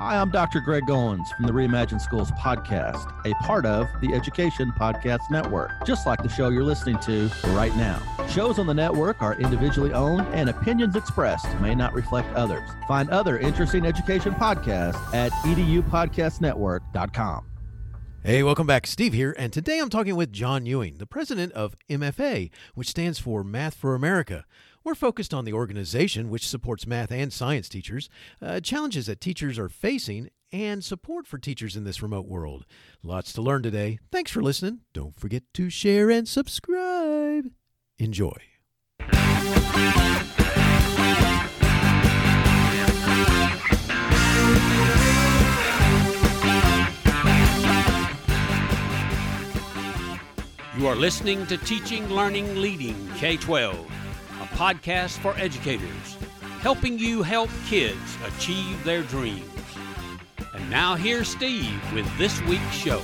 Hi, I'm Dr. Greg Owens from the Reimagine Schools podcast, a part of the Education Podcast Network, just like the show you're listening to right now. Shows on the network are individually owned, and opinions expressed may not reflect others. Find other interesting education podcasts at edupodcastnetwork.com. Hey, welcome back. Steve here, and today I'm talking with John Ewing, the president of MFA, which stands for Math for America. We're focused on the organization, which supports math and science teachers, uh, challenges that teachers are facing, and support for teachers in this remote world. Lots to learn today. Thanks for listening. Don't forget to share and subscribe. Enjoy. You are listening to Teaching, Learning, Leading K 12 a podcast for educators, helping you help kids achieve their dreams. And now here's Steve with this week's show.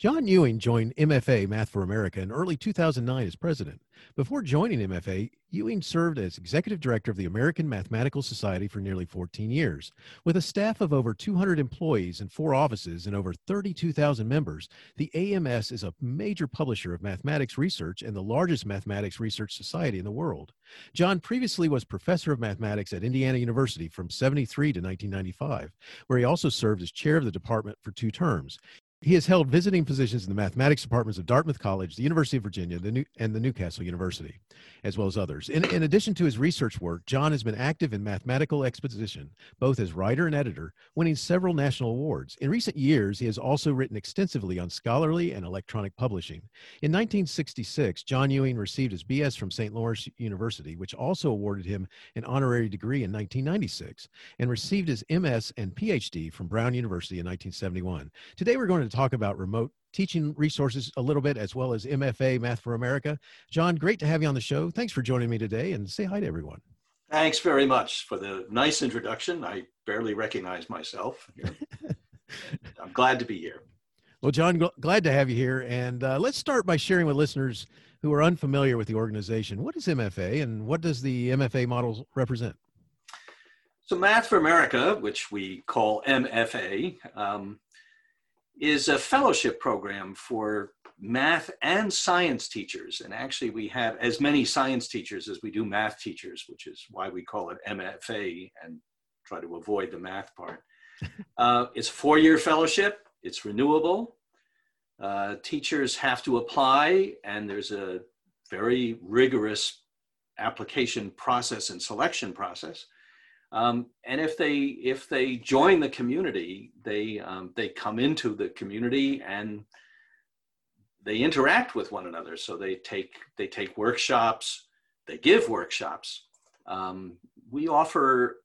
John Ewing joined MFA Math for America in early 2009 as president. Before joining MFA, Ewing served as executive director of the American Mathematical Society for nearly 14 years. With a staff of over 200 employees and four offices and over 32,000 members, the AMS is a major publisher of mathematics research and the largest mathematics research society in the world. John previously was professor of mathematics at Indiana University from 73 to 1995, where he also served as chair of the department for two terms. He has held visiting positions in the mathematics departments of Dartmouth College, the University of Virginia, the New, and the Newcastle University, as well as others. In, in addition to his research work, John has been active in mathematical exposition, both as writer and editor, winning several national awards. In recent years, he has also written extensively on scholarly and electronic publishing. In 1966, John Ewing received his BS from St. Lawrence University, which also awarded him an honorary degree in 1996, and received his MS and PhD from Brown University in 1971. Today, we're going to talk about remote teaching resources a little bit, as well as MFA Math for America. John, great to have you on the show. Thanks for joining me today and say hi to everyone. Thanks very much for the nice introduction. I barely recognize myself. I'm glad to be here. Well, John, glad to have you here. And uh, let's start by sharing with listeners who are unfamiliar with the organization. What is MFA and what does the MFA model represent? So, Math for America, which we call MFA, um, is a fellowship program for math and science teachers. And actually, we have as many science teachers as we do math teachers, which is why we call it MFA and try to avoid the math part. Uh, it's a four year fellowship, it's renewable. Uh, teachers have to apply, and there's a very rigorous application process and selection process. Um, and if they if they join the community, they um, they come into the community and they interact with one another. So they take they take workshops, they give workshops. Um, we offer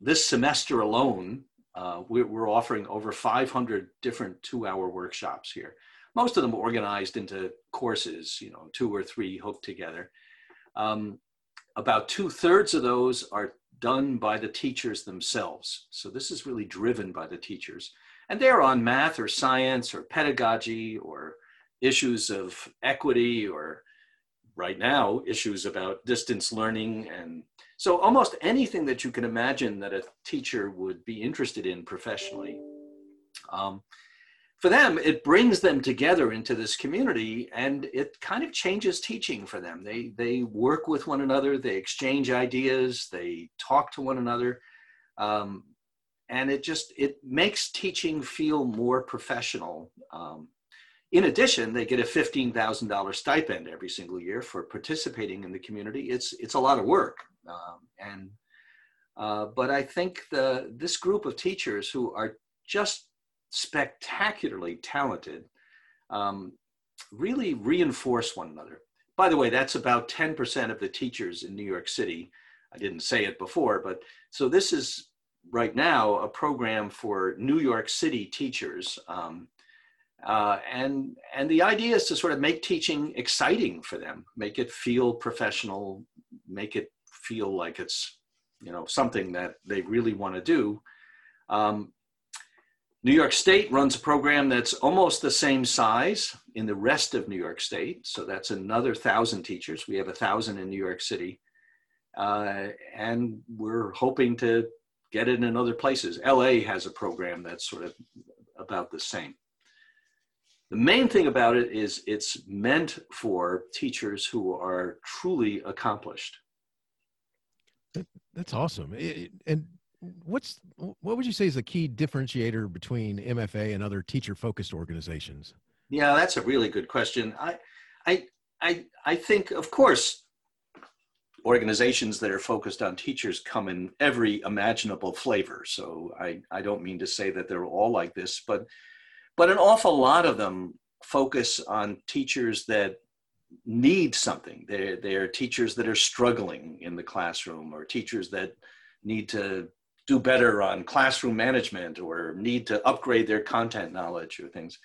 this semester alone. Uh, we're, we're offering over 500 different two-hour workshops here. Most of them organized into courses, you know, two or three hooked together. Um, about two thirds of those are done by the teachers themselves. So this is really driven by the teachers. And they're on math or science or pedagogy or issues of equity or right now issues about distance learning and so almost anything that you can imagine that a teacher would be interested in professionally um, for them, it brings them together into this community and it kind of changes teaching for them. They, they work with one another, they exchange ideas, they talk to one another. Um, and it just, it makes teaching feel more professional. Um, in addition, they get a $15,000 stipend every single year for participating in the community. It's, it's a lot of work. Um, and, uh, but I think the, this group of teachers who are just spectacularly talented um, really reinforce one another. By the way, that's about 10% of the teachers in New York City. I didn't say it before, but so this is right now a program for New York City teachers. Um, uh, and, and the idea is to sort of make teaching exciting for them, make it feel professional, make it feel like it's, you know, something that they really want to do. Um, New York State runs a program that's almost the same size in the rest of New York State. So that's another thousand teachers. We have a thousand in New York City. Uh, and we're hoping to get it in other places. LA has a program that's sort of about the same. The main thing about it is it's meant for teachers who are truly accomplished. That's awesome. And what's what would you say is the key differentiator between MFA and other teacher-focused organizations? Yeah, that's a really good question. I, I, I, I think, of course, organizations that are focused on teachers come in every imaginable flavor. So I, I don't mean to say that they're all like this, but but an awful lot of them focus on teachers that need something. They're, they're teachers that are struggling in the classroom or teachers that need to do better on classroom management or need to upgrade their content knowledge or things.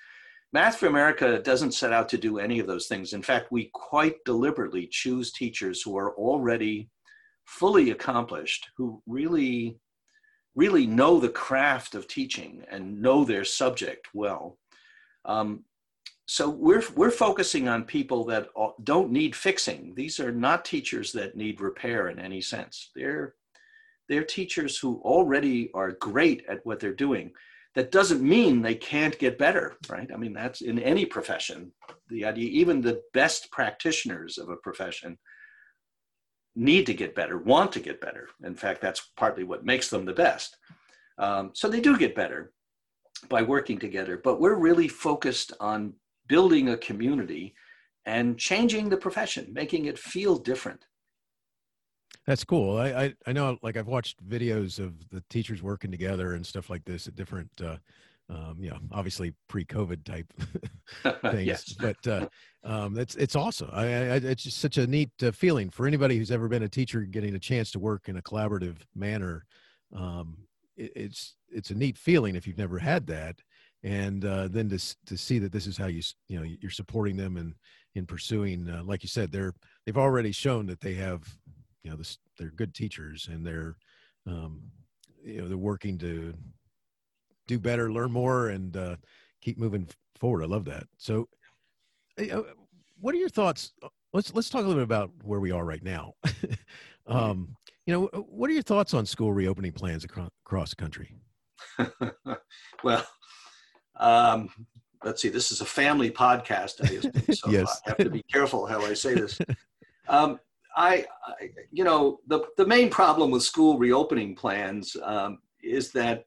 Math for America doesn't set out to do any of those things. In fact, we quite deliberately choose teachers who are already fully accomplished, who really, really know the craft of teaching and know their subject well. Um, so we're, we're focusing on people that don't need fixing. These are not teachers that need repair in any sense. They're, they're teachers who already are great at what they're doing that doesn't mean they can't get better, right? I mean, that's in any profession. The idea, even the best practitioners of a profession need to get better, want to get better. In fact, that's partly what makes them the best. Um, so they do get better by working together, but we're really focused on building a community and changing the profession, making it feel different. That's cool. I, I, I know, like I've watched videos of the teachers working together and stuff like this at different, uh, um, you know, obviously pre-COVID type things. yes. But uh, um, it's it's awesome. I, I, it's just such a neat uh, feeling for anybody who's ever been a teacher, getting a chance to work in a collaborative manner. Um, it, it's it's a neat feeling if you've never had that, and uh, then to to see that this is how you you know you're supporting them and in pursuing, uh, like you said, they're they've already shown that they have you know this, they're good teachers and they're um, you know they're working to do better learn more and uh, keep moving forward. I love that. So uh, what are your thoughts? Let's let's talk a little bit about where we are right now. Um, you know what are your thoughts on school reopening plans across, across the country? Well um, let's see. This is a family podcast I so yes. i have to be careful how i say this. Um, I, I, you know, the, the main problem with school reopening plans um, is that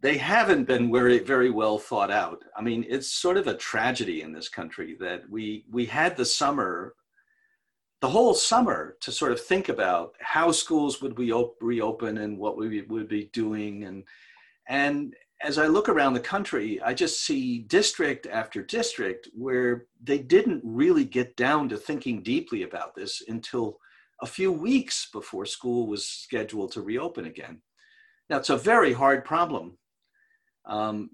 they haven't been very, very well thought out. I mean, it's sort of a tragedy in this country that we, we had the summer, the whole summer to sort of think about how schools would we op- reopen and what we would be doing. And, and, as I look around the country, I just see district after district where they didn't really get down to thinking deeply about this until a few weeks before school was scheduled to reopen again. Now, it's a very hard problem. Um,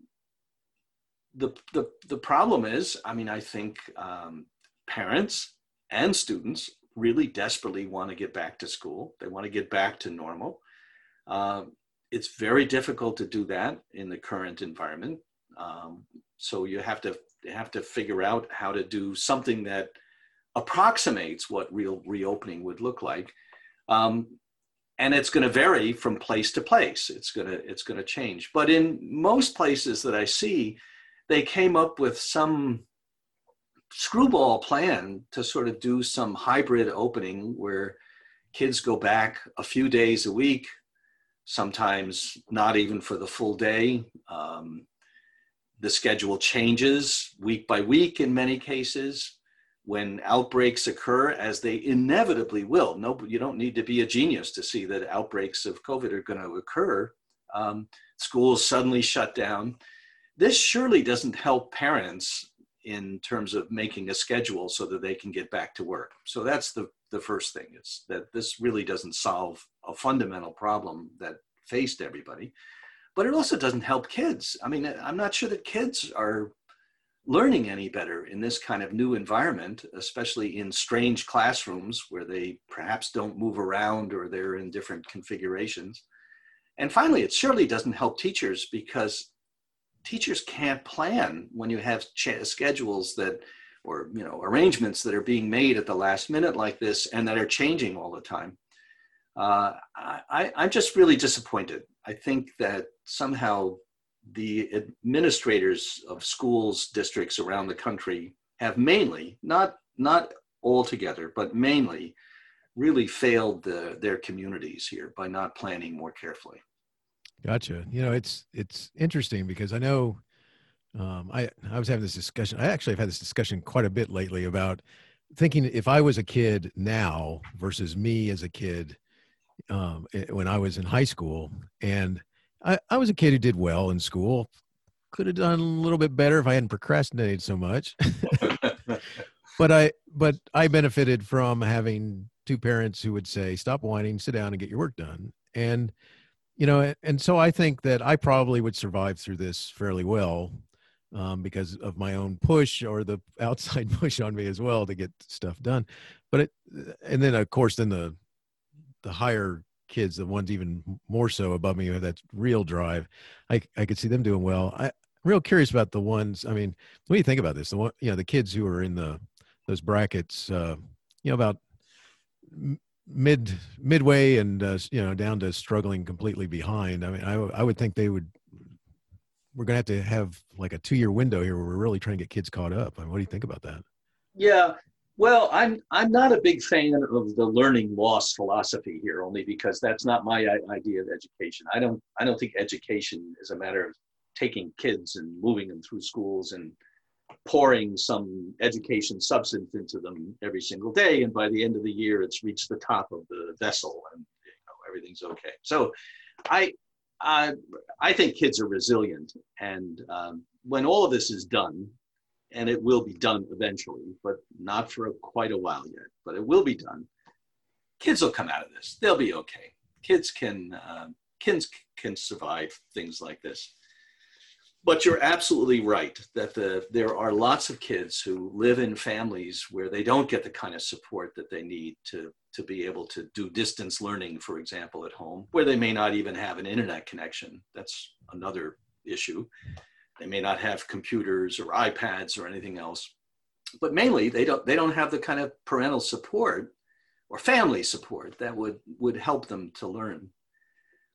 the, the, the problem is, I mean, I think um, parents and students really desperately want to get back to school. They want to get back to normal. Uh, it's very difficult to do that in the current environment. Um, so you have to have to figure out how to do something that approximates what real reopening would look like. Um, and it's going to vary from place to place. It's going to it's going to change. But in most places that I see, they came up with some screwball plan to sort of do some hybrid opening where kids go back a few days a week sometimes not even for the full day. Um, the schedule changes week by week in many cases. When outbreaks occur, as they inevitably will, no, you don't need to be a genius to see that outbreaks of COVID are going to occur. Um, schools suddenly shut down. This surely doesn't help parents in terms of making a schedule so that they can get back to work. So that's the the first thing. is that this really doesn't solve a fundamental problem that faced everybody, but it also doesn't help kids. I mean, I'm not sure that kids are learning any better in this kind of new environment, especially in strange classrooms where they perhaps don't move around or they're in different configurations. And finally, it surely doesn't help teachers because teachers can't plan when you have schedules that or you know arrangements that are being made at the last minute like this and that are changing all the time Uh, I, I'm just really disappointed. I think that somehow the administrators of schools districts around the country have mainly not not altogether but mainly really failed the, their communities here by not planning more carefully gotcha you know it's it's interesting because i know um, I, I was having this discussion i actually have had this discussion quite a bit lately about thinking if i was a kid now versus me as a kid um, eh, when i was in high school and I, I was a kid who did well in school. Could have done a little bit better if I hadn't procrastinated so much. but I but I benefited from having two parents who would say, "Stop whining, sit down, and get your work done." And you know, and so I think that I probably would survive through this fairly well um, because of my own push or the outside push on me as well to get stuff done. But it, and then of course, then the the higher kids, the ones even more so above me who have that real drive, I I could see them doing well. I, am real curious about the ones. I mean, what do you think about this? The one, you know, the kids who are in the those brackets, uh, you know, about mid midway and uh, you know down to struggling completely behind. I mean, I I would think they would. We're gonna have to have like a two year window here where we're really trying to get kids caught up. I mean, what do you think about that? Yeah, well, I'm I'm not a big fan of the learning loss philosophy here, only because that's not my idea of education. I don't I don't think education is a matter of taking kids and moving them through schools and pouring some education substance into them every single day, and by the end of the year, it's reached the top of the vessel and you know, everything's okay. So, I I I think kids are resilient, and um, when all of this is done, and it will be done eventually, but not for quite a while yet. But it will be done. Kids will come out of this. They'll be okay. Kids can uh, kids can survive things like this. But you're absolutely right that the, there are lots of kids who live in families where they don't get the kind of support that they need to, to be able to do distance learning, for example, at home, where they may not even have an internet connection. That's another issue. They may not have computers or iPads or anything else, but mainly they don't they don't have the kind of parental support or family support that would would help them to learn.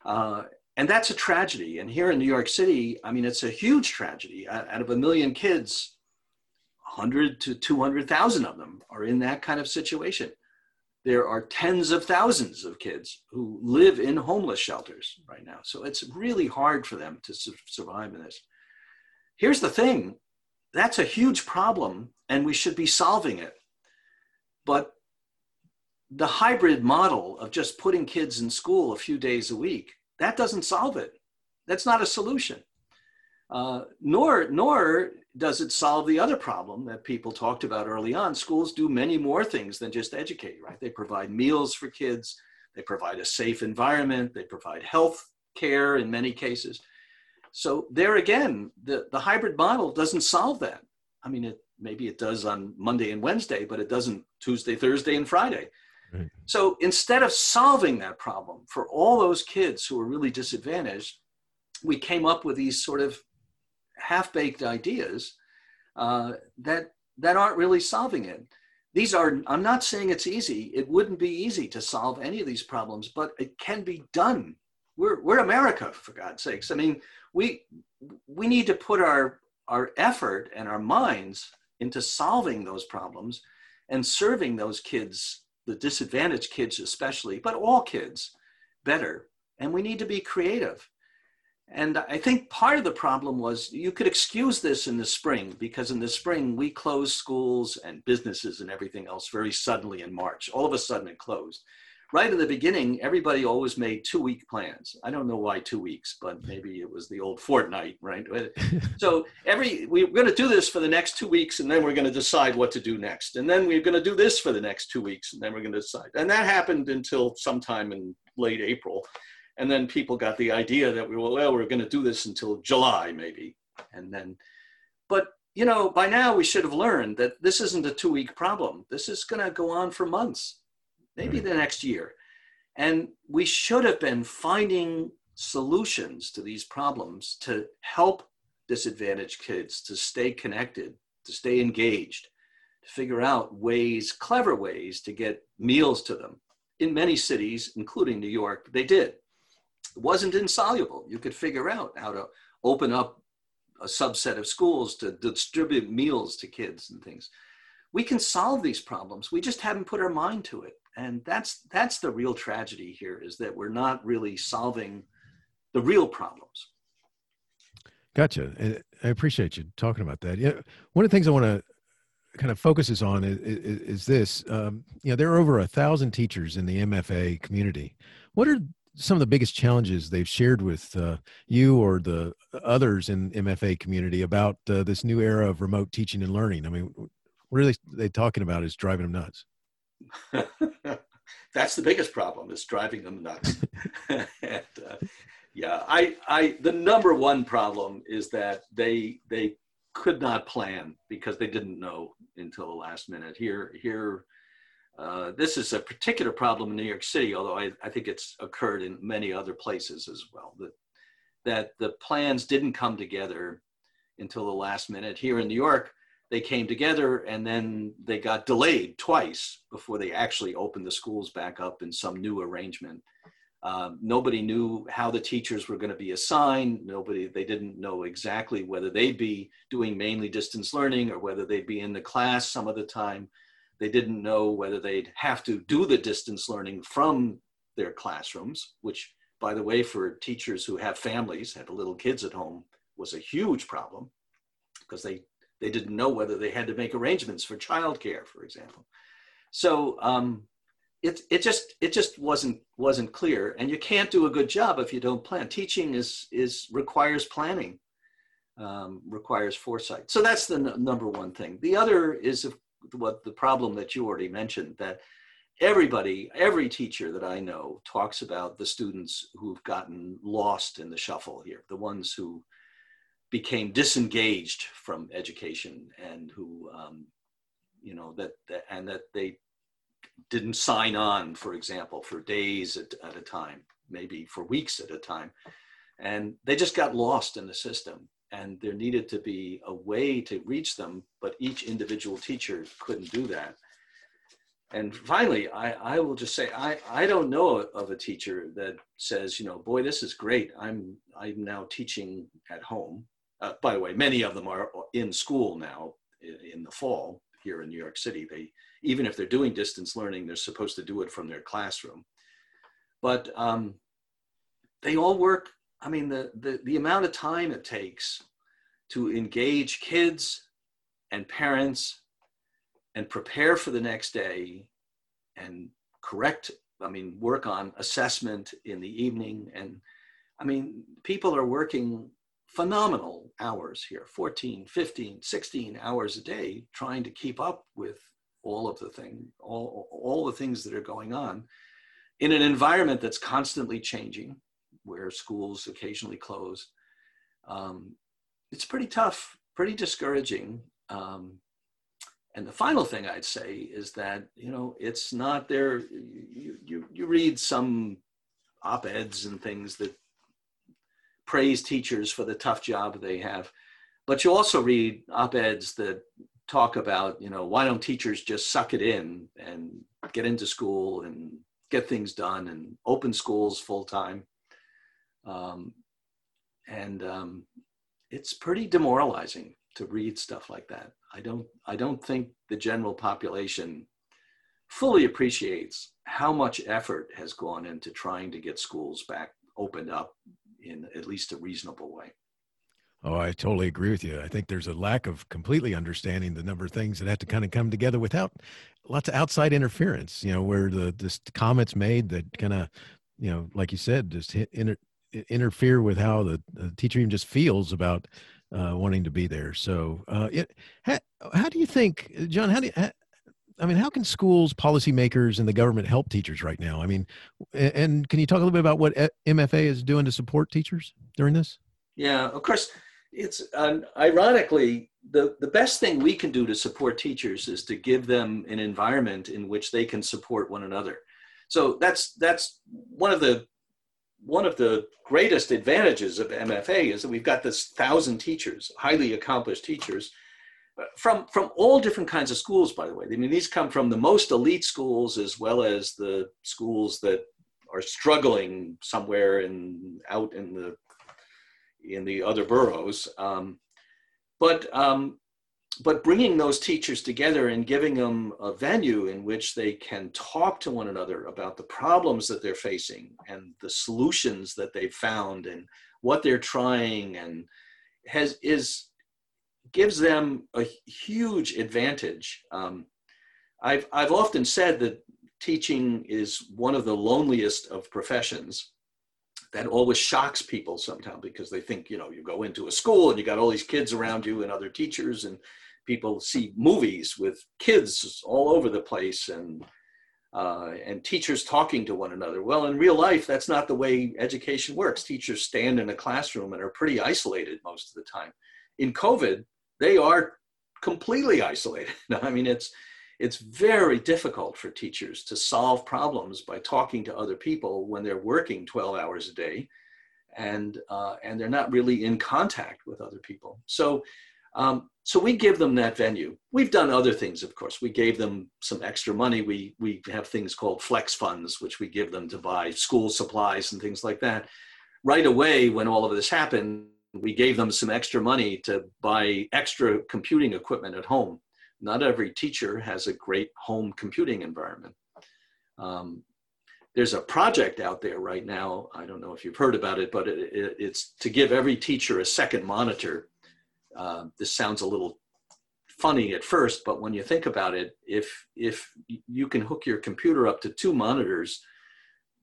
Uh, and that's a tragedy. And here in New York City, I mean, it's a huge tragedy. Out of a million kids, 100 to 200,000 of them are in that kind of situation. There are tens of thousands of kids who live in homeless shelters right now. So it's really hard for them to su- survive in this. Here's the thing that's a huge problem, and we should be solving it. But the hybrid model of just putting kids in school a few days a week, that doesn't solve it. That's not a solution. Uh, nor, nor does it solve the other problem that people talked about early on. Schools do many more things than just educate, right? They provide meals for kids, they provide a safe environment, they provide health care in many cases. So there again, the, the hybrid model doesn't solve that. I mean, it, maybe it does on Monday and Wednesday, but it doesn't Tuesday, Thursday, and Friday. Right. So instead of solving that problem for all those kids who are really disadvantaged, we came up with these sort of half-baked ideas uh, that that aren't really solving it. These are. I'm not saying it's easy. It wouldn't be easy to solve any of these problems, but it can be done. We're we're America, for God's sakes. I mean, we we need to put our our effort and our minds into solving those problems and serving those kids the disadvantaged kids especially but all kids better. And we need to be creative. And i think part of the problem was you could excuse this in the spring because in the spring we closed schools and businesses and everything else very suddenly in march. All of a sudden it closed right in the beginning, everybody always made two week plans. I don't know why two weeks, but maybe it was the old fortnight, right? so every we're going to do this for the next two weeks, and then we're going to decide what to do next, and then we're going to do this for the next two weeks, and then we're going to decide. And that happened until sometime in late April, and then people got the idea that we were well, we're going to do this until July maybe, and then, but you know, by now we should have learned that this isn't a two week problem. This is going to go on for months maybe the next year. And we should have been finding solutions to these problems to help disadvantaged kids to stay connected, to stay engaged, to figure out ways, clever ways to get meals to them in many cities, including New York, they did. It wasn't insoluble. You could figure out how to open up a subset of schools to distribute meals to kids and things. We can solve these problems. We just haven't put our mind to it. And that's that's the real tragedy here is that we're not really solving the real problems. Gotcha. I appreciate you talking about that. Yeah, one of the things I want to kind of focuses on is, is, is this. Um, you know, there are over a thousand teachers in the MFA community. What are some of the biggest challenges they've shared with uh, you or the others in MFA community about uh, this new era of remote teaching and learning? I mean, they, they talking about is driving them nuts? That's the biggest problem is driving them nuts. and, uh, yeah, I, I, the number one problem is that they, they could not plan because they didn't know until the last minute. Here, here, uh, this is a particular problem in New York City, although I, I think it's occurred in many other places as well. That that the plans didn't come together until the last minute. Here in New York, they came together and then they got delayed twice before they actually opened the schools back up in some new arrangement. Um, nobody knew how the teachers were going to be assigned. Nobody, they didn't know exactly whether they'd be doing mainly distance learning or whether they'd be in the class some of the time. They didn't know whether they'd have to do the distance learning from their classrooms, which, by the way, for teachers who have families, have little kids at home, was a huge problem because they, they didn't know whether they had to make arrangements for childcare, for example. So um, it, it just it just wasn't wasn't clear. And you can't do a good job if you don't plan. Teaching is is requires planning um, requires foresight. So that's the n- number one thing. The other is what the problem that you already mentioned that everybody every teacher that i know talks about the students who've gotten lost in the shuffle here the ones who became disengaged from education and who um, you know that, that and that they didn't sign on, for example, for days at, at a time, maybe for weeks at a time. And they just got lost in the system. And there needed to be a way to reach them, but each individual teacher couldn't do that. And finally, I, I will just say I, I don't know of a teacher that says, you know, boy, this is great. I'm I'm now teaching at home. Uh, by the way, many of them are in school now in the fall here in New York City. They even if they're doing distance learning, they're supposed to do it from their classroom. But um, they all work. I mean, the, the, the amount of time it takes to engage kids and parents and prepare for the next day and correct, I mean, work on assessment in the evening. And I mean, people are working phenomenal hours here 14, 15, 16 hours a day trying to keep up with all of the thing, all, all the things that are going on in an environment that's constantly changing, where schools occasionally close. Um, it's pretty tough, pretty discouraging. Um, and the final thing I'd say is that you know it's not there. You you, you read some op-eds and things that praise teachers for the tough job they have, but you also read op-eds that talk about, you know, why don't teachers just suck it in and get into school and get things done and open schools full time. Um, and um, it's pretty demoralizing to read stuff like that. I don't, I don't think the general population fully appreciates how much effort has gone into trying to get schools back opened up in at least a reasonable way. Oh, I totally agree with you. I think there's a lack of completely understanding the number of things that have to kind of come together without lots of outside interference. You know, where the this comments made that kind of, you know, like you said, just hit, inter, interfere with how the, the, teacher even just feels about uh, wanting to be there. So, uh, it, how, how do you think, John? How do you, how, I mean, how can schools, policymakers, and the government help teachers right now? I mean, and can you talk a little bit about what MFA is doing to support teachers during this? Yeah, of course it's um, ironically the, the best thing we can do to support teachers is to give them an environment in which they can support one another so that's that's one of the one of the greatest advantages of mfa is that we've got this thousand teachers highly accomplished teachers from from all different kinds of schools by the way. I mean these come from the most elite schools as well as the schools that are struggling somewhere in out in the in the other boroughs. Um, but um, but bringing those teachers together and giving them a venue in which they can talk to one another about the problems that they're facing and the solutions that they've found and what they're trying and has is gives them a huge advantage. Um, I've I've often said that teaching is one of the loneliest of professions. That always shocks people sometimes because they think you know you go into a school and you got all these kids around you and other teachers and people see movies with kids all over the place and uh, and teachers talking to one another. Well, in real life, that's not the way education works. Teachers stand in a classroom and are pretty isolated most of the time. In COVID, they are completely isolated. I mean, it's it's very difficult for teachers to solve problems by talking to other people when they're working 12 hours a day and uh, and they're not really in contact with other people. So um, so we give them that venue. We've done other things, of course. We gave them some extra money. We we have things called flex funds, which we give them to buy school supplies and things like that. Right away, when all of this happened, we gave them some extra money to buy extra computing equipment at home. Not every teacher has a great home computing environment. Um, there's a project out there right now. I don't know if you've heard about it, but it, it, it's to give every teacher a second monitor uh, this sounds a little funny at first, but when you think about it, if if you can hook your computer up to two monitors,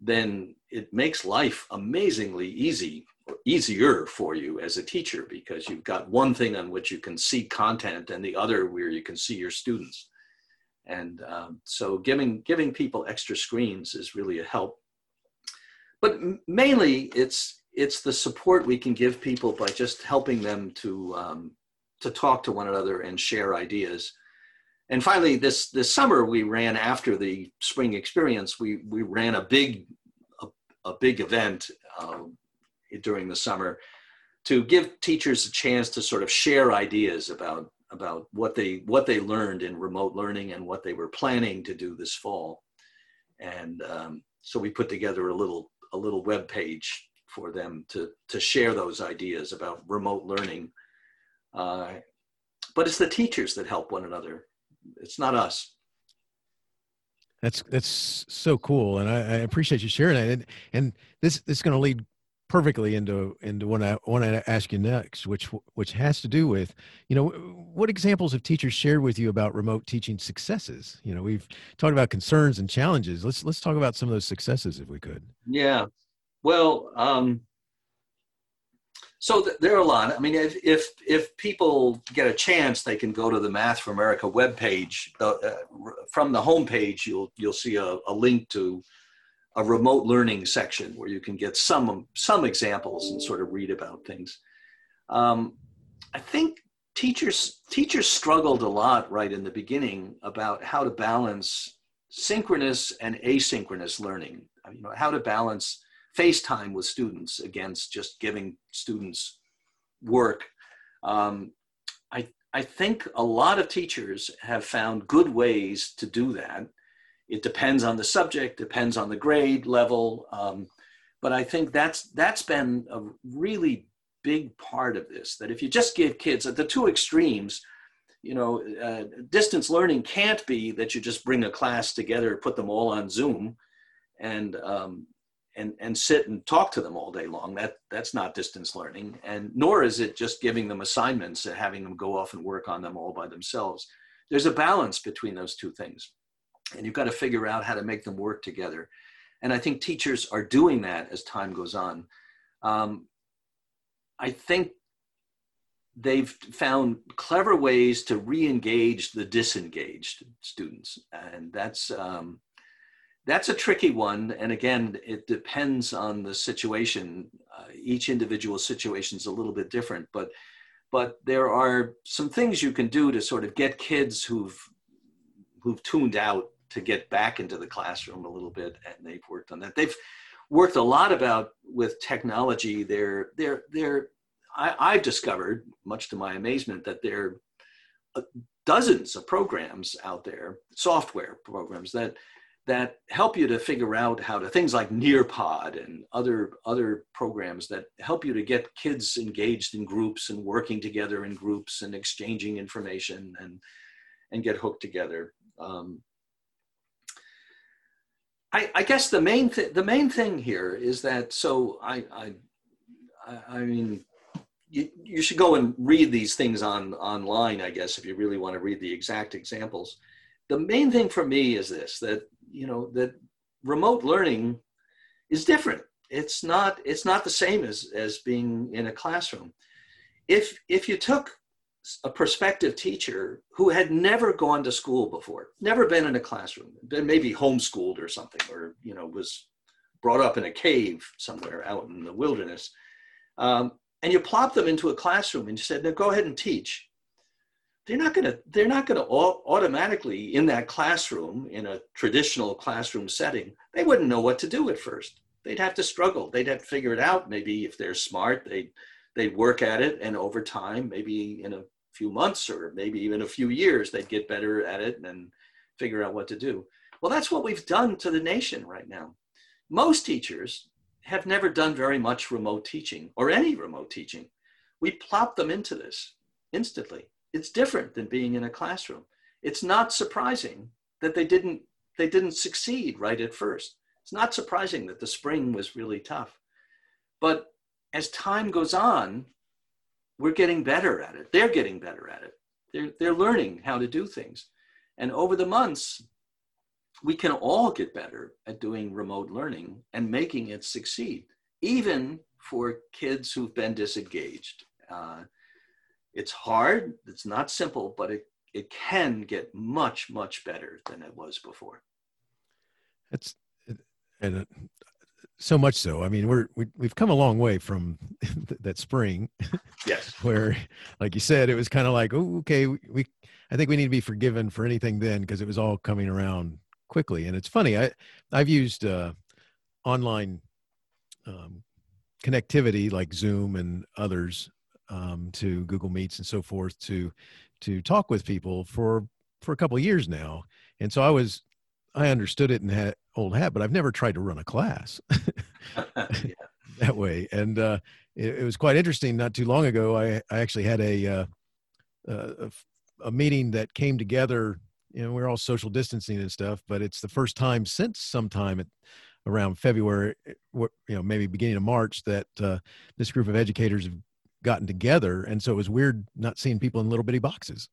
then it makes life amazingly easy easier for you as a teacher because you've got one thing on which you can see content and the other where you can see your students. And um, so giving giving people extra screens is really a help. But mainly it's it's the support we can give people by just helping them to um, to talk to one another and share ideas. And finally, this this summer we ran after the spring experience. We we ran a big a, a big event uh, during the summer to give teachers a chance to sort of share ideas about about what they what they learned in remote learning and what they were planning to do this fall. And um, so we put together a little a little web page for them to, to share those ideas about remote learning. Uh, but it's the teachers that help one another. It's not us. That's that's so cool, and I, I appreciate you sharing it And, and this this is going to lead perfectly into into what I want to ask you next, which which has to do with you know what examples have teachers shared with you about remote teaching successes. You know, we've talked about concerns and challenges. Let's let's talk about some of those successes if we could. Yeah, well, um, so th- there are a lot. I mean, if, if, if people get a chance, they can go to the Math for America webpage. Uh, from the homepage, you'll you'll see a, a, link to a remote learning section where you can get some some examples and sort of read about things. Um, I think teachers teachers struggled a lot right in the beginning about how to balance synchronous and asynchronous learning. You know, how to balance FaceTime with students against just giving students work. Um, I, I think a lot of teachers have found good ways to do that. It depends on the subject, depends on the grade level. Um, but I think that's, that's been a really big part of this, that if you just give kids at the two extremes, you know, uh, distance learning can't be that you just bring a class together, put them all on Zoom, and um, and and sit and talk to them all day long that that's not distance learning and nor is it just giving them assignments and having them go off and work on them all by themselves there's a balance between those two things and you've got to figure out how to make them work together and i think teachers are doing that as time goes on um, i think they've found clever ways to re-engage the disengaged students and that's um, that's a tricky one. And again, it depends on the situation. Uh, each individual situation is a little bit different, but but there are some things you can do to sort of get kids who've who've tuned out to get back into the classroom a little bit, and they've worked on that. They've worked a lot about with technology. They're they're they're I, I've discovered, much to my amazement, that they're uh, dozens of programs out there, software programs that that help you to figure out how to things like Nearpod and other other programs that help you to get kids engaged in groups and working together in groups and exchanging information and and get hooked together. Um, I, I, guess the main th- the main thing here is that so I I, I mean you, you should go and read these things on online I guess if you really want to read the exact examples. The main thing for me is this that you know that remote learning is different. It's not it's not the same as as being in a classroom. If if you took a prospective teacher who had never gone to school before, never been in a classroom, been maybe homeschooled or something, or you know was brought up in a cave somewhere out in the wilderness, um, and you plop them into a classroom and you said, "Now go ahead and teach." They're not going to. They're not going to automatically in that classroom in a traditional classroom setting. They wouldn't know what to do at first. They'd have to struggle. They'd have to figure it out. Maybe if they're smart, they they'd work at it, and over time, maybe in a few months or maybe even a few years, they'd get better at it and figure out what to do. Well, that's what we've done to the nation right now. Most teachers have never done very much remote teaching or any remote teaching. We plop them into this instantly. It's different than being in a classroom. It's not surprising that they didn't they didn't succeed right at first. It's not surprising that the spring was really tough. But as time goes on, we're getting better at it. They're getting better at it. They're, they're learning how to do things. And over the months, we can all get better at doing remote learning and making it succeed, even for kids who've been disengaged. Uh, it's hard, it's not simple, but it, it can get much, much better than it was before. That's, and so much so. I mean, we're we, we've come a long way from that spring. Yes. where, like you said, it was kind of like, oh, okay, we, we I think we need to be forgiven for anything then because it was all coming around quickly. And it's funny, I I've used uh, online um, connectivity like Zoom and others um, to Google Meets and so forth to to talk with people for for a couple of years now. And so I was I understood it in had old hat, but I've never tried to run a class that way. And uh, it, it, was quite interesting. Not too long ago, I, I actually had a, uh, a, a meeting that came together. You know, we're all social distancing and stuff, but it's the first time since sometime at around February, eh, you know, maybe beginning of March, that uh, this group of educators have gotten together and so it was weird not seeing people in little bitty boxes.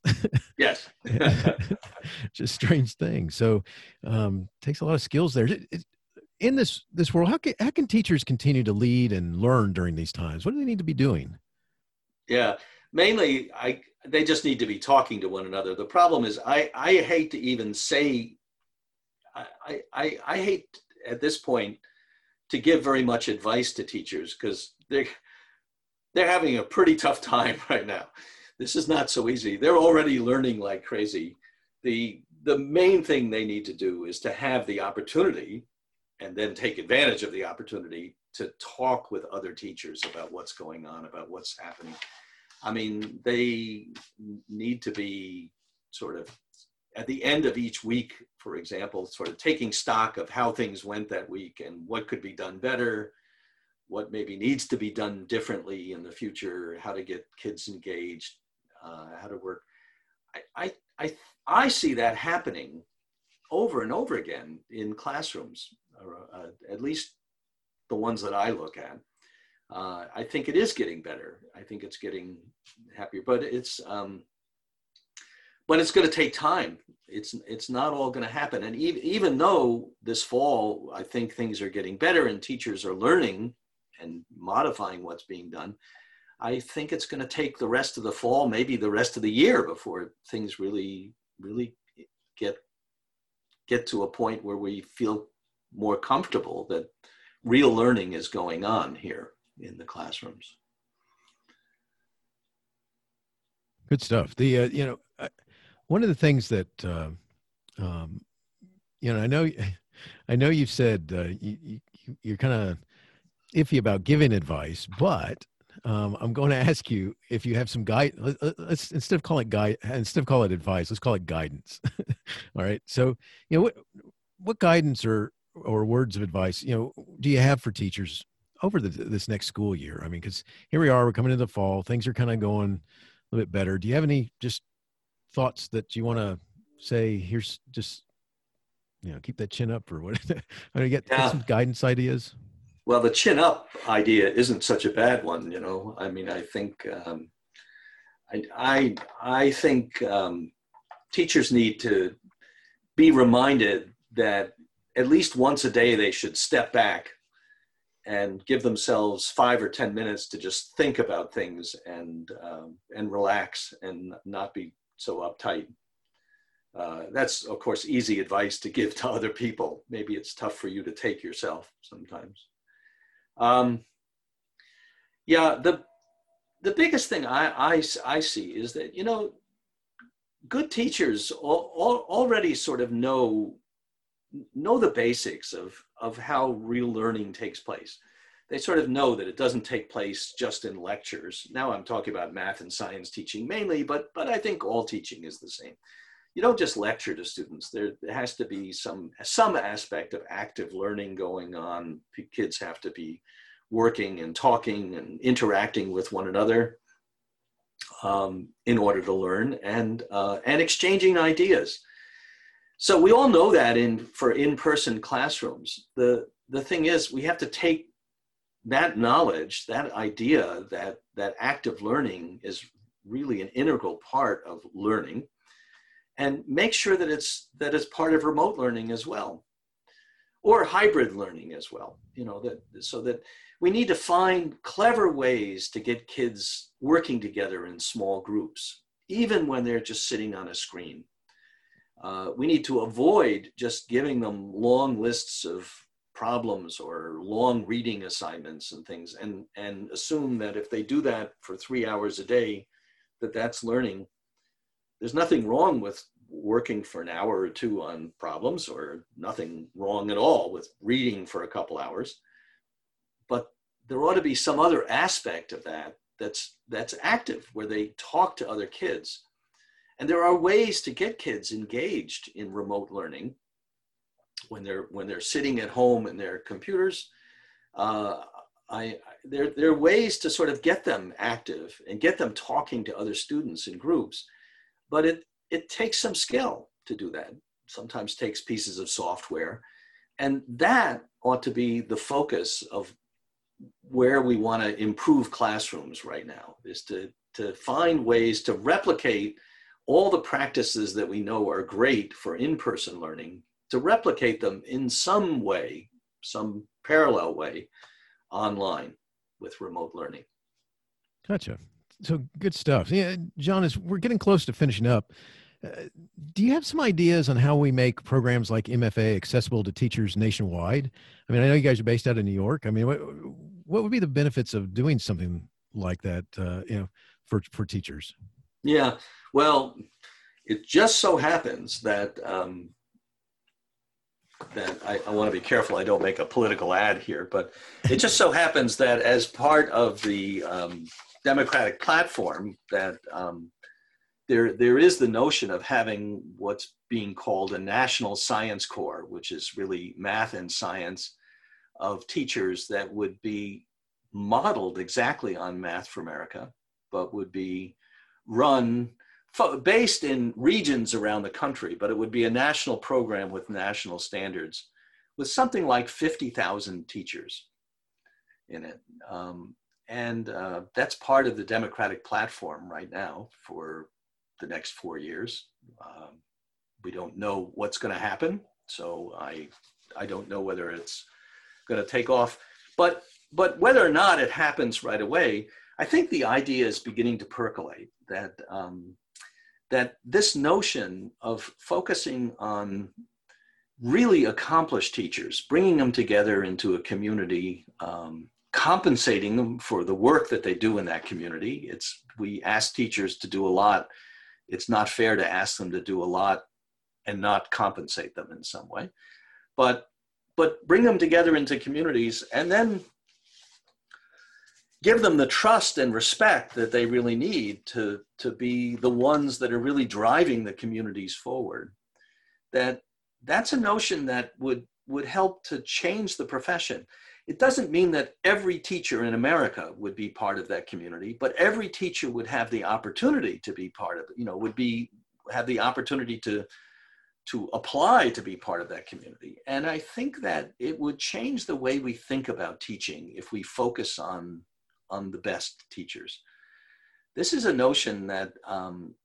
Yes. Just strange thing. So um takes a lot of skills there. In this this world how can, how can teachers continue to lead and learn during these times? What do they need to be doing? Yeah. Mainly i they just need to be talking to one another. The problem is i i hate to even say i i i hate at this point to give very much advice to teachers because they're they're having a pretty tough time right now. This is not so easy. They're already learning like crazy. The, the main thing they need to do is to have the opportunity and then take advantage of the opportunity to talk with other teachers about what's going on, about what's happening. I mean, they need to be sort of at the end of each week, for example, sort of taking stock of how things went that week and what could be done better, what maybe needs to be done differently in the future, how to get kids engaged, uh, how to work. I, I, I, I, see that happening over and over again in classrooms, uh, at least the ones that I look at. Uh, I think it is getting better. I think it's getting happier, but it's um, but it's going to take time. It's it's not all going to happen. And even even though this fall, I think things are getting better and teachers are learning and modifying what's being done. I think it's going to take the rest of the fall, maybe the rest of the year before things really, really get get to a point where we feel more comfortable that real learning is going on here in the classrooms. Good stuff. The uh, you know one of the things that uh, um, you know I know I know you've said uh, you, you you're kind of iffy about giving advice, but um, I'm going to ask you if you have some guide. Let's instead of calling it guide, instead of call it advice, let's call it guidance. All right. So, you know, what what guidance or or words of advice, you know, do you have for teachers over the, this next school year? I mean, because here we are, we're coming into the fall, things are kind of going a little bit better. Do you have any just thoughts that you want to say? Here's just you know, keep that chin up or what? I mean, get, yeah. get some guidance ideas. Well, the chin up idea isn't such a bad one, you know. I mean, I think um, I, I I think um, teachers need to be reminded that at least once a day they should step back and give themselves five or ten minutes to just think about things and um, and relax and not be so uptight. Uh, that's of course easy advice to give to other people. Maybe it's tough for you to take yourself sometimes. Um, yeah, the the biggest thing I, I, I see is that you know good teachers all, all, already sort of know know the basics of of how real learning takes place. They sort of know that it doesn't take place just in lectures. Now I'm talking about math and science teaching mainly, but but I think all teaching is the same you don't just lecture to students. There, has to be some some aspect of active learning going on. Kids have to be working and talking and interacting with one another um, in order to learn and uh, and exchanging ideas. So we all know that in for in-person classrooms. The the thing is, we have to take that knowledge, that idea, that that active learning is really an integral part of learning and make sure that it's that it's part of remote learning as well or hybrid learning as well you know that so that we need to find clever ways to get kids working together in small groups even when they're just sitting on a screen. Uh, we need to avoid just giving them long lists of problems or long reading assignments and things and and assume that if they do that for three hours a day that that's learning there's nothing wrong with working for an hour or two on problems or nothing wrong at all with reading for a couple hours. But there ought to be some other aspect of that that's that's active where they talk to other kids. And there are ways to get kids engaged in remote learning when they're when they're sitting at home in their computers. Uh, I, there, there are ways to sort of get them active and get them talking to other students in groups but it it takes some skill to do that. Sometimes takes pieces of software. And that ought to be the focus of where we want to improve classrooms right now is to to find ways to replicate all the practices that we know are great for in-person learning to replicate them in some way some parallel way online with remote learning. Gotcha so good stuff. Yeah, John, as we're getting close to finishing up, uh, do you have some ideas on how we make programs like MFA accessible to teachers nationwide? I mean, I know you guys are based out of New York. I mean, what, what would be the benefits of doing something like that, uh, you know, for for teachers? Yeah, well, it just so happens that um, that I, I want to be careful I don't make a political ad here, but it just so happens that as part of the um, democratic platform that um, there, there is the notion of having what's being called a national science corps, which is really math and science of teachers that would be modeled exactly on Math for America, but would be run based in regions around the country, but it would be a national program with national standards with something like 50,000 teachers in it. Um, and uh, that's part of the Democratic platform right now for the next four years. Um, we don't know what's going to happen, so I I don't know whether it's going to take off. But but whether or not it happens right away, I think the idea is beginning to percolate that um, that this notion of focusing on really accomplished teachers, bringing them together into a community um, compensating them for the work that they do in that community. It's we ask teachers to do a lot. It's not fair to ask them to do a lot and not compensate them in some way. But but bring them together into communities and then give them the trust and respect that they really need to, to be the ones that are really driving the communities forward. That that's a notion that would would help to change the profession. It doesn't mean that every teacher in America would be part of that community, but every teacher would have the opportunity to be part of it, you know, would be have the opportunity to to apply to be part of that community. And I think that it would change the way we think about teaching if we focus on on the best teachers. This is a notion that um,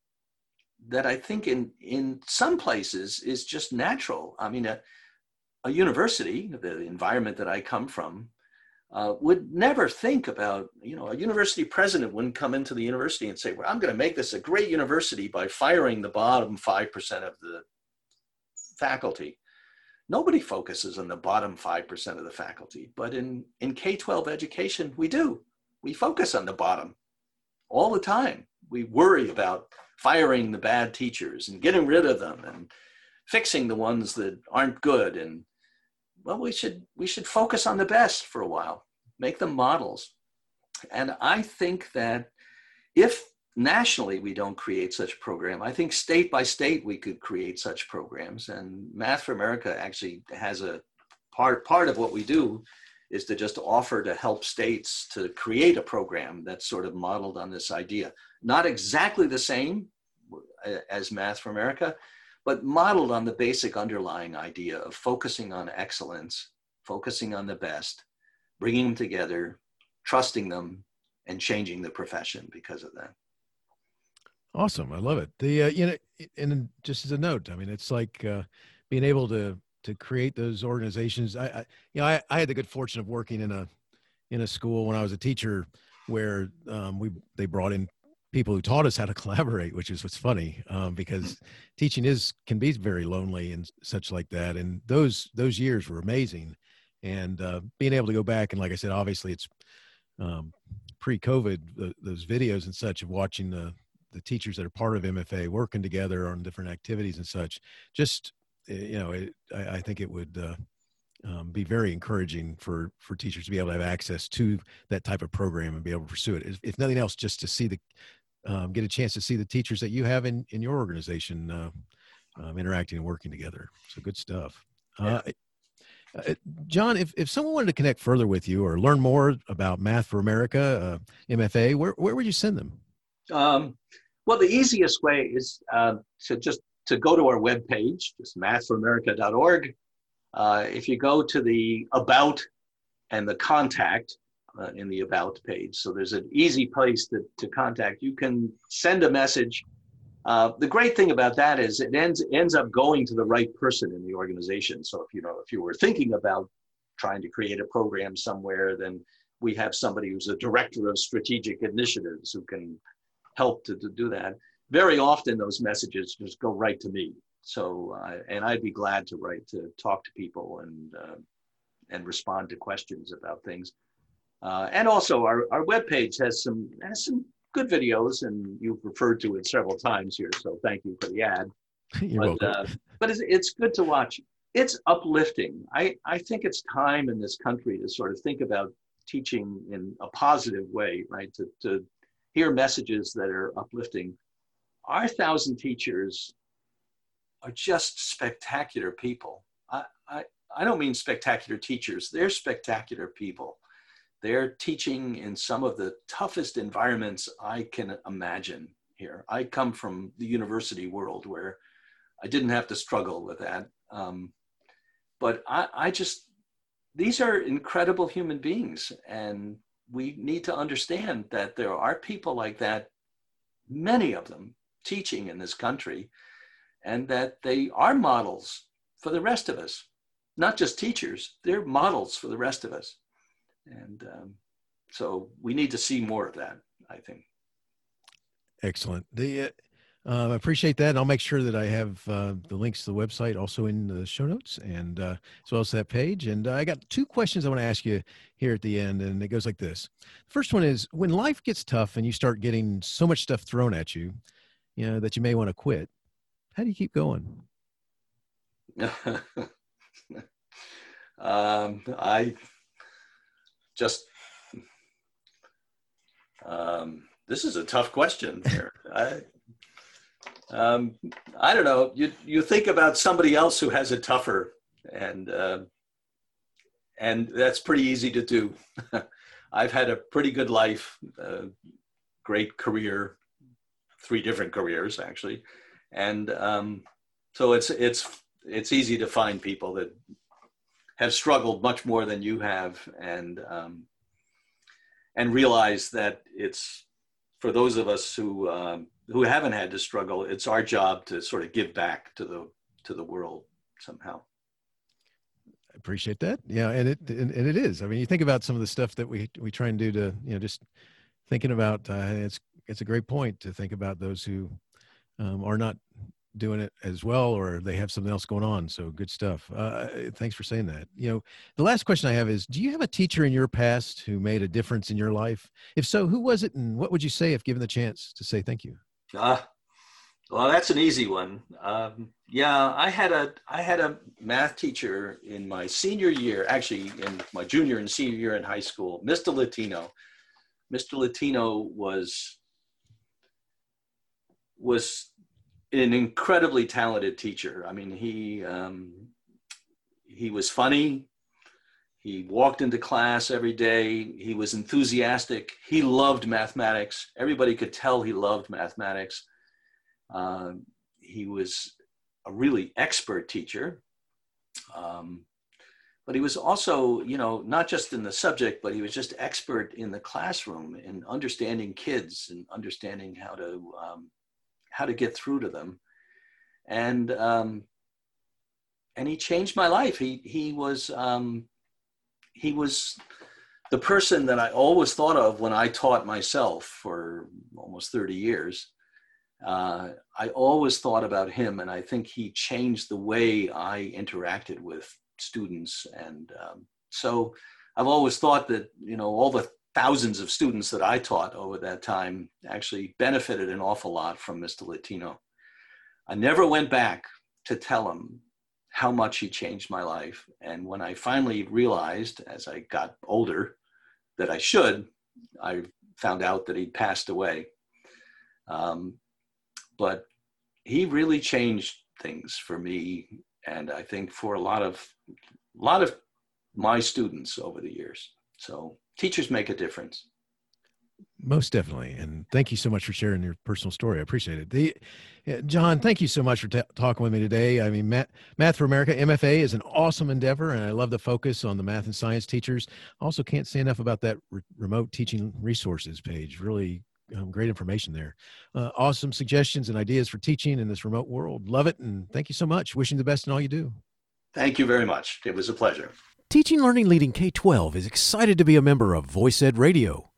that I think in in some places is just natural. I mean, a, a university, the environment that I come from, uh, would never think about, you know, a university president wouldn't come into the university and say, well, I'm going to make this a great university by firing the bottom 5% of the faculty. Nobody focuses on the bottom 5% of the faculty, but in, in K-12 education, we do. We focus on the bottom all the time. We worry about firing the bad teachers and getting rid of them and fixing the ones that aren't good and well we should we should focus on the best for a while. Make them models. And i think that if nationally we don't create such program i think state by state we could create such programs. And math for america actually has a part part of what we do is to just offer to help states to create a program that's sort of modeled on this idea. Not exactly the same as math for america but modeled on the basic underlying idea of focusing on excellence, focusing on the best, bringing them together, trusting them, and changing the profession because of that. Awesome, I love it. The uh, you know, and just as a note, I mean, it's like uh, being able to to create those organizations. I, I you know, I, I had the good fortune of working in a in a school when I was a teacher where um, we they brought in people who taught us how to collaborate, which is what's funny um, because teaching is can be very lonely and such like that. And those those years were amazing, and uh, being able to go back and like I said, obviously it's um, pre-COVID, the, those videos and such of watching the the teachers that are part of MFA working together on different activities and such. Just eh, you know, it, I, I, think it would. Uh, um, be very encouraging for for teachers to be able to have access to that type of program and be able to pursue it. If, if nothing else, just to see the um, get a chance to see the teachers that you have in, in your organization uh, um, interacting and working together. So good stuff. Uh, uh, John, if, if someone wanted to connect further with you or learn more about Math for America, uh, MFA, where, where would you send them? Um, well, the easiest way is uh, to just to go to our webpage, just mathforamerica.org. Uh, if you go to the About and the Contact, uh, in the About page. So there's an easy place to, to contact. You can send a message. Uh, the great thing about that is it ends ends up going to the right person in the organization. So if you know if you were thinking about trying to create a program somewhere, then we have somebody who's a director of strategic initiatives who can help to, to do that. Very often those messages just go right to me. So uh, and I'd be glad to write to talk to people and uh, and respond to questions about things. Uh, and also our, our webpage has some, has some good videos and you've referred to it several times here. So thank you for the ad. You're but, welcome. Uh, but it's, it's good to watch. It's uplifting. I, I think it's time in this country to sort of think about teaching in a positive way, right? To, to hear messages that are uplifting. Our thousand teachers are just spectacular people. I, I, I don't mean spectacular teachers, they're spectacular people. They're teaching in some of the toughest environments I can imagine here. I come from the university world where I didn't have to struggle with that. Um, but I, I just, these are incredible human beings. And we need to understand that there are people like that, many of them teaching in this country, and that they are models for the rest of us. Not just teachers, they're models for the rest of us. And um, so we need to see more of that, I think. Excellent. The, uh, I appreciate that. And I'll make sure that I have uh, the links to the website also in the show notes and uh, as well as that page. And uh, I got two questions I want to ask you here at the end. And it goes like this. The first one is when life gets tough and you start getting so much stuff thrown at you, you know, that you may want to quit, how do you keep going? um, I just Um, this is a tough question here. I, um, I don't know. You you think about somebody else who has it tougher, and uh, and that's pretty easy to do. I've had a pretty good life, uh, great career, three different careers actually, and um, so it's it's it's easy to find people that have struggled much more than you have, and um, and realize that it's for those of us who um, who haven't had to struggle, it's our job to sort of give back to the to the world somehow. I appreciate that. Yeah, and it and, and, it is. I mean, you think about some of the stuff that we we try and do to you know just thinking about. Uh, it's it's a great point to think about those who um, are not doing it as well or they have something else going on so good stuff. Uh, thanks for saying that. You know the last question i have is do you have a teacher in your past who made a difference in your life? If so who was it and what would you say if given the chance to say thank you? Uh, well that's an easy one. Um, yeah i had a i had a math teacher in my senior year actually in my junior and senior year in high school mr latino. Mr latino was was an incredibly talented teacher. I mean, he um, he was funny. He walked into class every day. He was enthusiastic. He loved mathematics. Everybody could tell he loved mathematics. Uh, he was a really expert teacher. Um, but he was also, you know, not just in the subject, but he was just expert in the classroom in understanding kids and understanding how to um, how to get through to them. And um, and he changed my life. He he was um, he was the person that I always thought of when I taught myself for almost 30 years. Uh, I always thought about him, and I think he changed the way I interacted with students. And um, so I've always thought that, you know, all the thousands of students that I taught over that time actually benefited an awful lot from Mr. Latino. I never went back to tell him how much he changed my life. And when I finally realized, as I got older, that I should, I found out that he'd passed away. Um, but he really changed things for me, and I think for a lot of a lot of my students over the years. So teachers make a difference. Most definitely, and thank you so much for sharing your personal story. I appreciate it. The, John, thank you so much for t- talking with me today. I mean, Math, Math for America (MFA) is an awesome endeavor, and I love the focus on the math and science teachers. Also, can't say enough about that re- remote teaching resources page. Really um, great information there. Uh, awesome suggestions and ideas for teaching in this remote world. Love it, and thank you so much. Wishing the best in all you do. Thank you very much. It was a pleasure. Teaching Learning Leading K 12 is excited to be a member of Voice Ed Radio.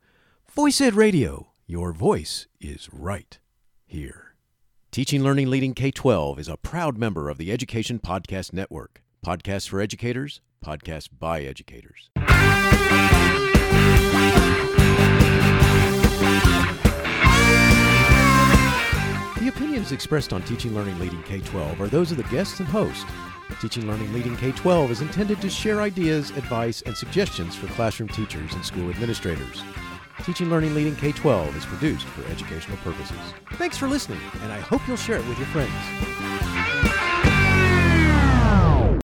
Voice Ed Radio, your voice is right here. Teaching Learning Leading K 12 is a proud member of the Education Podcast Network. Podcasts for educators, podcasts by educators. The opinions expressed on Teaching Learning Leading K 12 are those of the guests and host Teaching Learning Leading K 12 is intended to share ideas, advice, and suggestions for classroom teachers and school administrators. Teaching Learning Leading K 12 is produced for educational purposes. Thanks for listening, and I hope you'll share it with your friends.